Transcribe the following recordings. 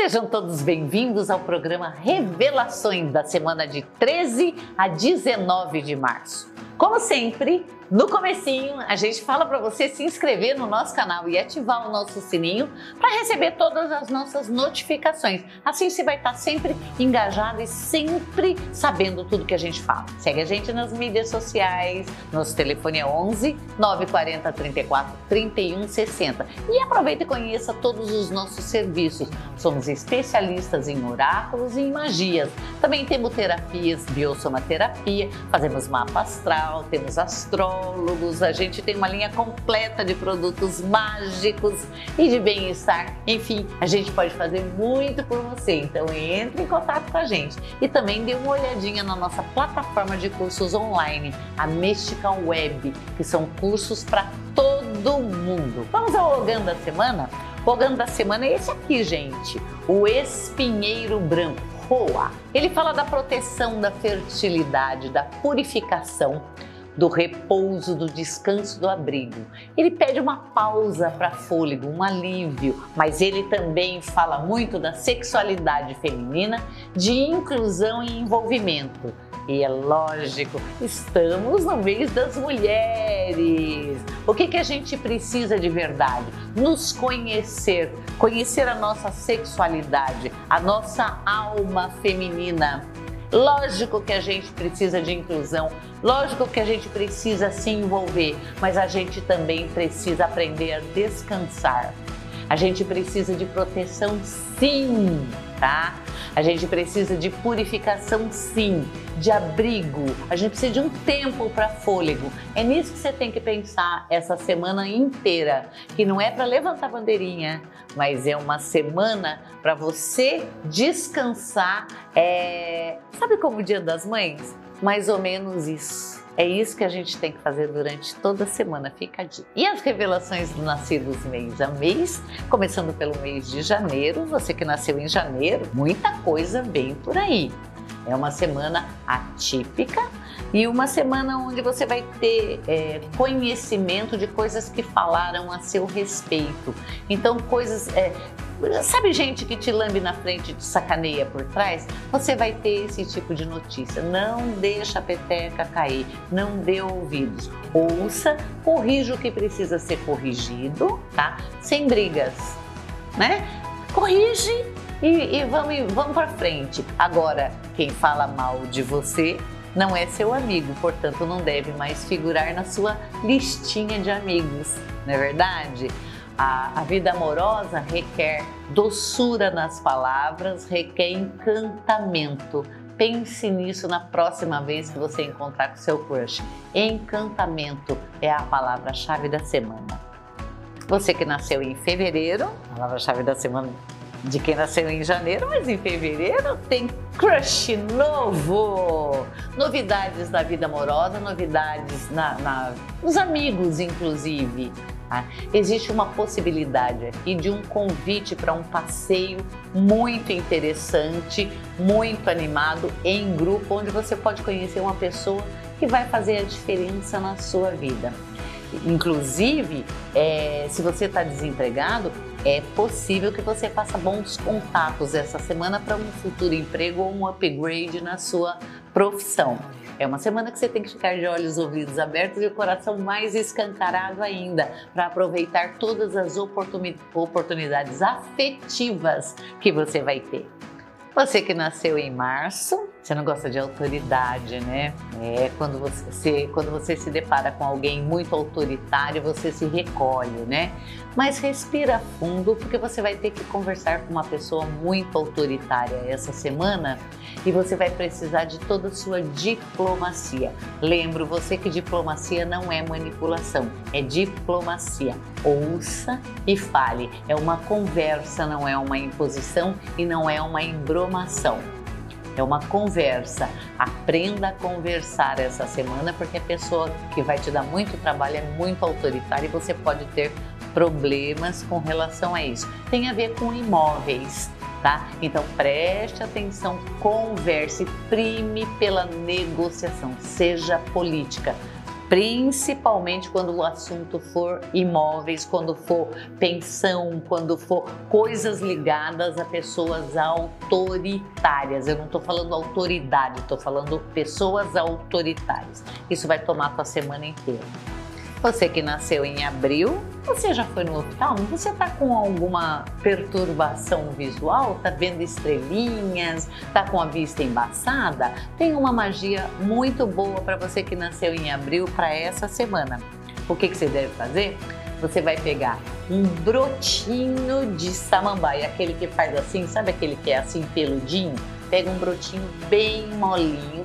Sejam todos bem-vindos ao programa Revelações da semana de 13 a 19 de março. Como sempre, no comecinho, a gente fala para você se inscrever no nosso canal e ativar o nosso sininho para receber todas as nossas notificações. Assim você vai estar sempre engajado e sempre sabendo tudo que a gente fala. Segue a gente nas mídias sociais, nosso telefone é 11 940 34 31 60 e aproveita e conheça todos os nossos serviços. Somos especialistas em oráculos e em magias. Também temos terapias, biosomaterapia, fazemos mapa astral, temos astrólogo nutrólogos, a gente tem uma linha completa de produtos mágicos e de bem-estar. Enfim, a gente pode fazer muito por você. Então entre em contato com a gente e também dê uma olhadinha na nossa plataforma de cursos online, a Mystical Web, que são cursos para todo mundo. Vamos ao Logan da semana? O Logan da semana é esse aqui, gente, o espinheiro branco. Roa. Ele fala da proteção da fertilidade, da purificação, do repouso, do descanso, do abrigo. Ele pede uma pausa para fôlego, um alívio, mas ele também fala muito da sexualidade feminina, de inclusão e envolvimento. E é lógico, estamos no mês das mulheres. O que, que a gente precisa de verdade? Nos conhecer, conhecer a nossa sexualidade, a nossa alma feminina Lógico que a gente precisa de inclusão, lógico que a gente precisa se envolver, mas a gente também precisa aprender a descansar. A gente precisa de proteção, sim, tá? A gente precisa de purificação, sim, de abrigo. A gente precisa de um tempo para fôlego. É nisso que você tem que pensar essa semana inteira, que não é para levantar bandeirinha, mas é uma semana para você descansar. É... Sabe como o Dia das Mães? Mais ou menos isso. É isso que a gente tem que fazer durante toda a semana, fica a dica. E as revelações do nascidos mês a mês, começando pelo mês de janeiro, você que nasceu em janeiro, muita coisa vem por aí. É uma semana atípica e uma semana onde você vai ter é, conhecimento de coisas que falaram a seu respeito. Então, coisas. É, Sabe gente que te lambe na frente e te sacaneia por trás? Você vai ter esse tipo de notícia. Não deixa a peteca cair, não dê ouvidos. Ouça, corrija o que precisa ser corrigido, tá? Sem brigas, né? Corrige e, e vamos, vamos para frente. Agora, quem fala mal de você não é seu amigo, portanto não deve mais figurar na sua listinha de amigos, não é verdade? A, a vida amorosa requer doçura nas palavras, requer encantamento. Pense nisso na próxima vez que você encontrar com seu crush. Encantamento é a palavra-chave da semana. Você que nasceu em fevereiro, a palavra-chave da semana de quem nasceu em janeiro, mas em fevereiro tem crush novo. Novidades da vida amorosa, novidades na, na nos amigos, inclusive. Tá? Existe uma possibilidade aqui de um convite para um passeio muito interessante, muito animado, em grupo, onde você pode conhecer uma pessoa que vai fazer a diferença na sua vida. Inclusive, é, se você está desempregado, é possível que você faça bons contatos essa semana para um futuro emprego ou um upgrade na sua profissão. É uma semana que você tem que ficar de olhos, ouvidos abertos e o coração mais escancarado ainda para aproveitar todas as oportunidades afetivas que você vai ter. Você que nasceu em março, você não gosta de autoridade, né? É quando você, quando você se depara com alguém muito autoritário, você se recolhe, né? Mas respira fundo, porque você vai ter que conversar com uma pessoa muito autoritária essa semana e você vai precisar de toda a sua diplomacia. Lembro você que diplomacia não é manipulação, é diplomacia. Ouça e fale. É uma conversa, não é uma imposição e não é uma embromação é uma conversa. Aprenda a conversar essa semana, porque a pessoa que vai te dar muito trabalho é muito autoritária e você pode ter problemas com relação a isso. Tem a ver com imóveis. Tá? Então preste atenção, converse, prime pela negociação, seja política. Principalmente quando o assunto for imóveis, quando for pensão, quando for coisas ligadas a pessoas autoritárias. Eu não estou falando autoridade, estou falando pessoas autoritárias. Isso vai tomar a tua semana inteira. Você que nasceu em abril, você já foi no oftalmo? Você está com alguma perturbação visual? Está vendo estrelinhas? Está com a vista embaçada? Tem uma magia muito boa para você que nasceu em abril para essa semana. O que, que você deve fazer? Você vai pegar um brotinho de samambaia, aquele que faz assim, sabe aquele que é assim peludinho? Pega um brotinho bem molinho,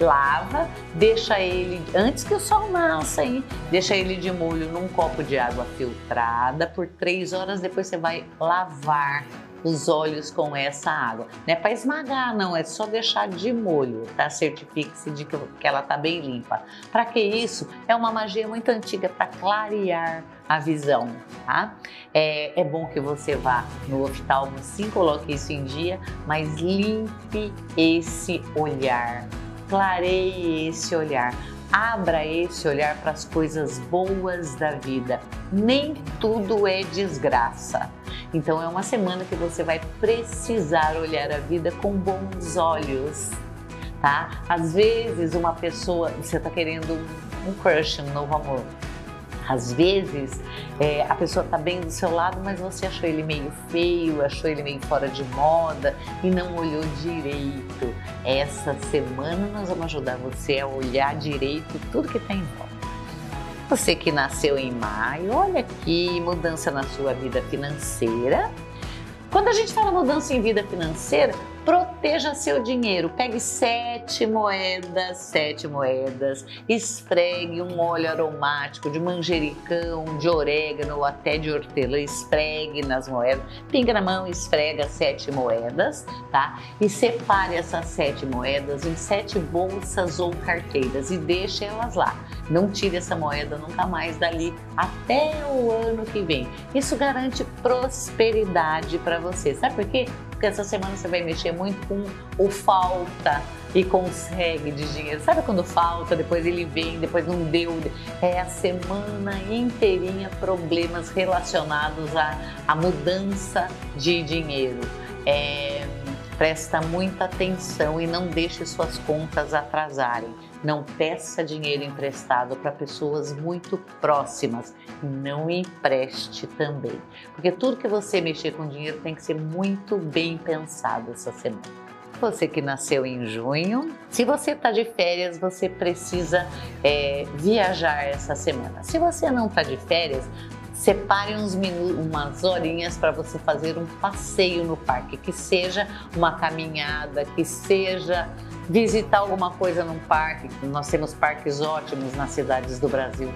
lava, deixa ele, antes que o sol nasça, hein? Deixa ele de molho num copo de água filtrada por três horas, depois você vai lavar os olhos com essa água. Não é para esmagar, não, é só deixar de molho, tá? Certifique-se de que, ela tá bem limpa. Para que isso? É uma magia muito antiga para clarear a visão, tá? É, é bom que você vá no oftalmo, sim, coloque isso em dia, mas limpe esse olhar, clareie esse olhar. Abra esse olhar para as coisas boas da vida. Nem tudo é desgraça. Então é uma semana que você vai precisar olhar a vida com bons olhos, tá? Às vezes uma pessoa, você está querendo um crush, um novo amor. Às vezes é, a pessoa está bem do seu lado, mas você achou ele meio feio, achou ele meio fora de moda e não olhou direito. Essa semana nós vamos ajudar você a olhar direito tudo que está em volta. Você que nasceu em maio, olha aqui, mudança na sua vida financeira. Quando a gente fala mudança em vida financeira, Proteja seu dinheiro. Pegue sete moedas, sete moedas, esfregue um óleo aromático de manjericão, de orégano ou até de hortelã, esfregue nas moedas, pinga na mão, esfrega sete moedas, tá? E separe essas sete moedas em sete bolsas ou carteiras e deixe elas lá. Não tire essa moeda nunca mais dali até o ano que vem. Isso garante prosperidade para você. Sabe por quê? Porque essa semana você vai mexer muito com o falta e consegue de dinheiro. Sabe quando falta, depois ele vem, depois não deu? É a semana inteirinha problemas relacionados à, à mudança de dinheiro. É, presta muita atenção e não deixe suas contas atrasarem. Não peça dinheiro emprestado para pessoas muito próximas. Não empreste também. Porque tudo que você mexer com dinheiro tem que ser muito bem pensado essa semana você que nasceu em junho. Se você está de férias, você precisa é, viajar essa semana. Se você não está de férias, separe uns minutos, umas horinhas para você fazer um passeio no parque, que seja uma caminhada, que seja visitar alguma coisa num parque. Nós temos parques ótimos nas cidades do Brasil.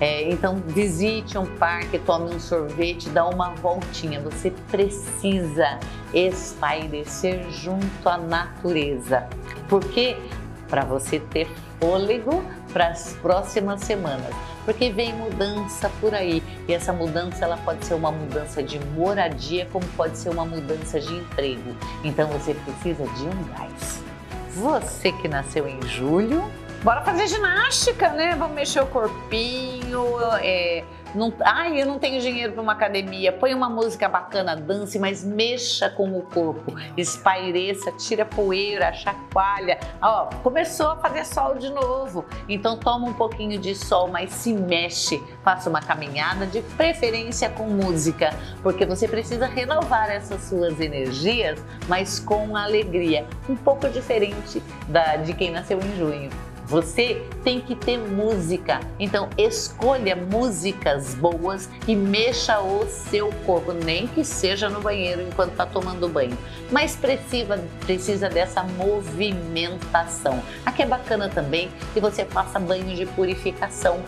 É, então visite um parque, tome um sorvete, dá uma voltinha. Você precisa espairecer junto à natureza. Porque para você ter fôlego para as próximas semanas, porque vem mudança por aí e essa mudança ela pode ser uma mudança de moradia, como pode ser uma mudança de emprego. Então você precisa de um gás. Você que nasceu em julho, bora fazer ginástica, né? Vamos mexer o corpinho, é, não, ai, eu não tenho dinheiro para uma academia. Põe uma música bacana, dance, mas mexa com o corpo. Espaireça, tira poeira, chacoalha. Ó, começou a fazer sol de novo. Então toma um pouquinho de sol, mas se mexe. Faça uma caminhada, de preferência com música, porque você precisa renovar essas suas energias, mas com alegria. Um pouco diferente da, de quem nasceu em junho. Você tem que ter música. Então, escolha músicas boas e mexa o seu corpo, nem que seja no banheiro enquanto está tomando banho. Mas precisa, precisa dessa movimentação. Aqui é bacana também que você faça banho de purificação.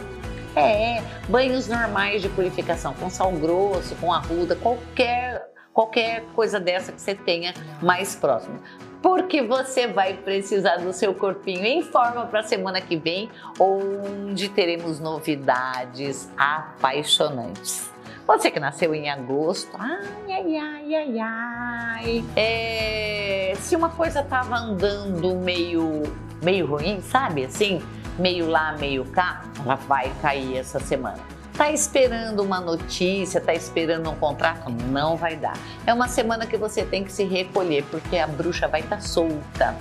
É, banhos normais de purificação, com sal grosso, com arruda, qualquer qualquer coisa dessa que você tenha mais próximo porque você vai precisar do seu corpinho em forma para a semana que vem, onde teremos novidades apaixonantes. Você que nasceu em agosto, ai, ai, ai, ai, ai. É, se uma coisa estava andando meio, meio ruim, sabe assim? meio lá, meio cá, ela vai cair essa semana. Tá esperando uma notícia, tá esperando um contrato? Não vai dar. É uma semana que você tem que se recolher, porque a bruxa vai estar tá solta.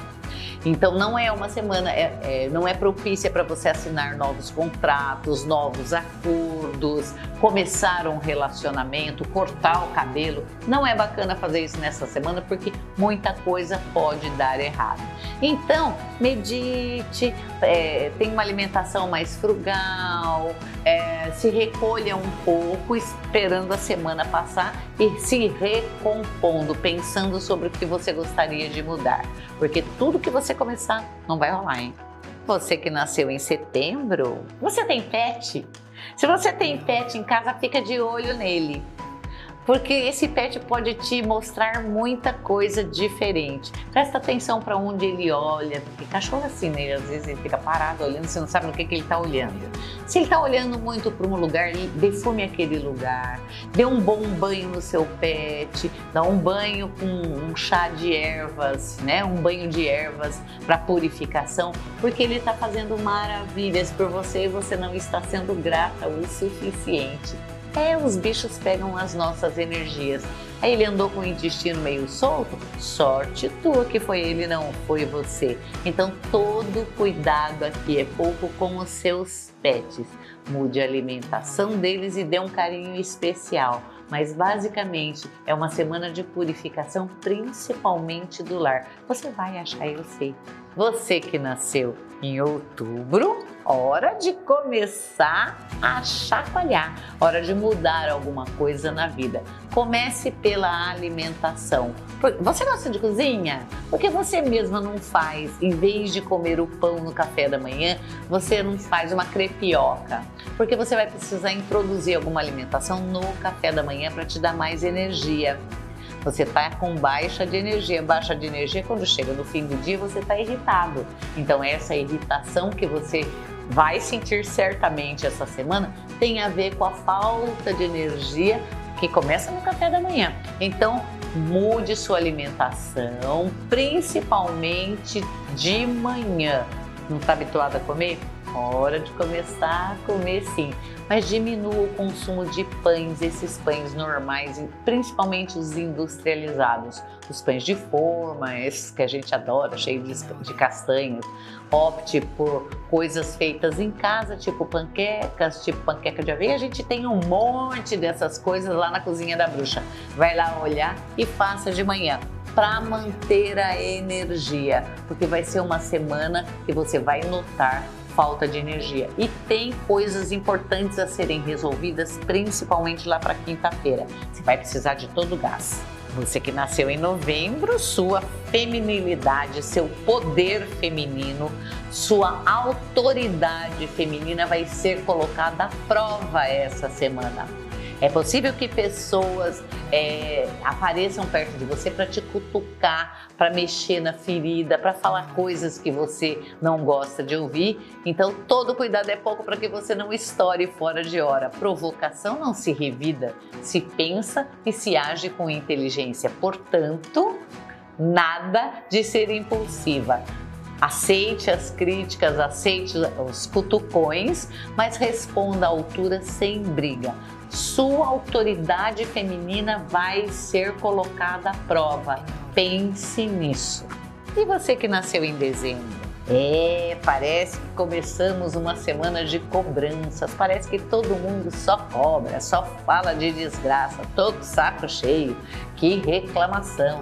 Então não é uma semana, é, é, não é propícia para você assinar novos contratos, novos acordos, começar um relacionamento, cortar o cabelo. Não é bacana fazer isso nessa semana porque muita coisa pode dar errado. Então medite, é, tenha uma alimentação mais frugal, é, se recolha um pouco, esperando a semana passar e se recompondo, pensando sobre o que você gostaria de mudar. Porque tudo que você começar não vai rolar, hein? Você que nasceu em setembro, você tem pet? Se você tem pet em casa, fica de olho nele porque esse pet pode te mostrar muita coisa diferente. Presta atenção para onde ele olha, porque cachorro assim, né? Às vezes ele fica parado olhando, você não sabe no que, que ele está olhando. Se ele está olhando muito para um lugar, defume aquele lugar, dê um bom banho no seu pet, dá um banho com um chá de ervas, né? Um banho de ervas para purificação, porque ele está fazendo maravilhas por você e você não está sendo grata o suficiente. É, os bichos pegam as nossas energias. Aí ele andou com o intestino meio solto? Sorte tua que foi ele, não foi você. Então todo cuidado aqui é pouco com os seus pets. Mude a alimentação deles e dê um carinho especial. Mas basicamente é uma semana de purificação, principalmente do lar. Você vai achar, eu sei. Você que nasceu em outubro, hora de começar a chacoalhar, hora de mudar alguma coisa na vida. Comece pela alimentação. Você gosta de cozinha? Porque você mesma não faz, em vez de comer o pão no café da manhã, você não faz uma crepioca? Porque você vai precisar introduzir alguma alimentação no café da manhã para te dar mais energia. Você está com baixa de energia. Baixa de energia, quando chega no fim do dia, você está irritado. Então, essa irritação que você vai sentir certamente essa semana tem a ver com a falta de energia que começa no café da manhã. Então, mude sua alimentação, principalmente de manhã. Não está habituado a comer? Hora de começar a comer sim, mas diminua o consumo de pães, esses pães normais, principalmente os industrializados, os pães de forma, esses que a gente adora, cheio de, de castanhas. Opte por coisas feitas em casa, tipo panquecas, tipo panqueca de aveia. A gente tem um monte dessas coisas lá na cozinha da bruxa. Vai lá olhar e faça de manhã para manter a energia, porque vai ser uma semana que você vai notar falta de energia. E tem coisas importantes a serem resolvidas, principalmente lá para quinta-feira. Você vai precisar de todo o gás. Você que nasceu em novembro, sua feminilidade, seu poder feminino, sua autoridade feminina vai ser colocada à prova essa semana. É possível que pessoas é, apareçam perto de você para te cutucar, para mexer na ferida, para falar coisas que você não gosta de ouvir. Então, todo cuidado é pouco para que você não estoure fora de hora. Provocação não se revida, se pensa e se age com inteligência. Portanto, nada de ser impulsiva. Aceite as críticas, aceite os cutucões, mas responda à altura sem briga sua autoridade feminina vai ser colocada à prova. Pense nisso. E você que nasceu em dezembro? É, parece que começamos uma semana de cobranças. Parece que todo mundo só cobra, só fala de desgraça, todo saco cheio. Que reclamação.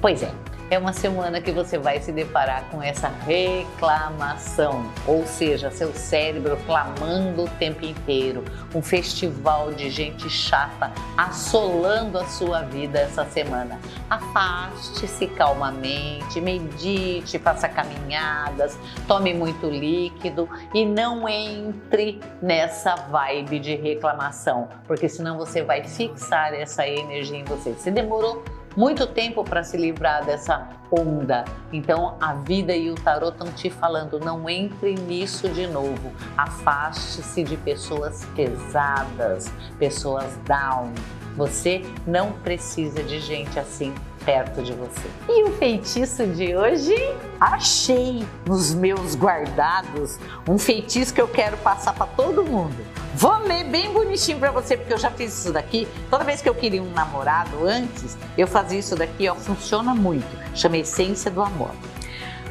Pois é, é uma semana que você vai se deparar com essa reclamação, ou seja, seu cérebro clamando o tempo inteiro, um festival de gente chata assolando a sua vida essa semana. Afaste-se calmamente, medite, faça caminhadas, tome muito líquido e não entre nessa vibe de reclamação, porque senão você vai fixar essa energia em você. Se demorou muito tempo para se livrar dessa onda. Então a vida e o tarot estão te falando: não entre nisso de novo. Afaste-se de pessoas pesadas, pessoas down. Você não precisa de gente assim perto de você. E o feitiço de hoje? Achei nos meus guardados um feitiço que eu quero passar para todo mundo. Vou ler bem bonitinho para você porque eu já fiz isso daqui. Toda vez que eu queria um namorado antes, eu fazia isso daqui, ó, funciona muito. Chama Essência do Amor.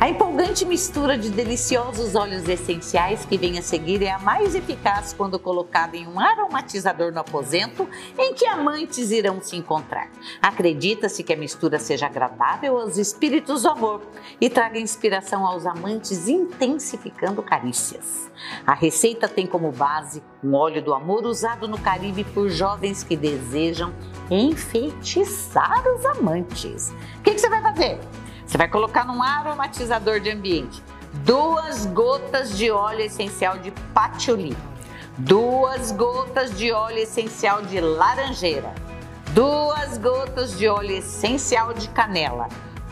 A empolgante mistura de deliciosos óleos essenciais que vem a seguir é a mais eficaz quando colocada em um aromatizador no aposento em que amantes irão se encontrar. Acredita-se que a mistura seja agradável aos espíritos do amor e traga inspiração aos amantes, intensificando carícias. A receita tem como base um óleo do amor usado no Caribe por jovens que desejam enfeitiçar os amantes. O que, que você vai fazer? Você vai colocar num aromatizador de ambiente duas gotas de óleo essencial de patchouli, duas gotas de óleo essencial de laranjeira, duas gotas de óleo essencial de canela,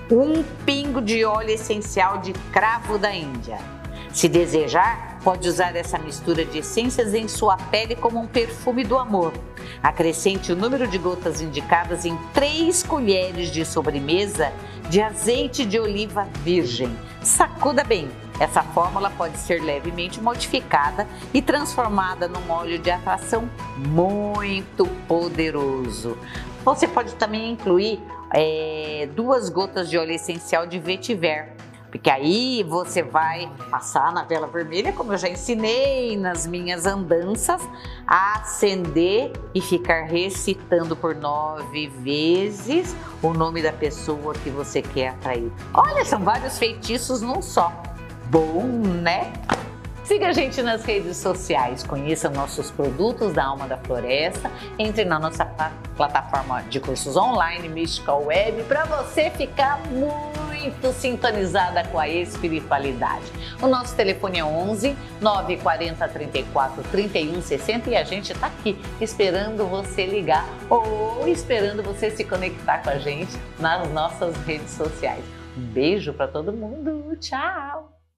um pingo de óleo essencial de cravo da Índia. Se desejar, Pode usar essa mistura de essências em sua pele como um perfume do amor. Acrescente o número de gotas indicadas em 3 colheres de sobremesa de azeite de oliva virgem. Sacuda bem. Essa fórmula pode ser levemente modificada e transformada num óleo de atração muito poderoso. Você pode também incluir é, duas gotas de óleo essencial de vetiver porque aí você vai passar na vela vermelha, como eu já ensinei nas minhas andanças, acender e ficar recitando por nove vezes o nome da pessoa que você quer atrair. Olha, são vários feitiços num só. Bom, né? Siga a gente nas redes sociais, conheça nossos produtos da Alma da Floresta, entre na nossa plataforma de cursos online, Mystical Web, para você ficar muito sintonizada com a espiritualidade. O nosso telefone é 11 940 34 31 60 e a gente está aqui esperando você ligar ou esperando você se conectar com a gente nas nossas redes sociais. Um beijo para todo mundo, tchau!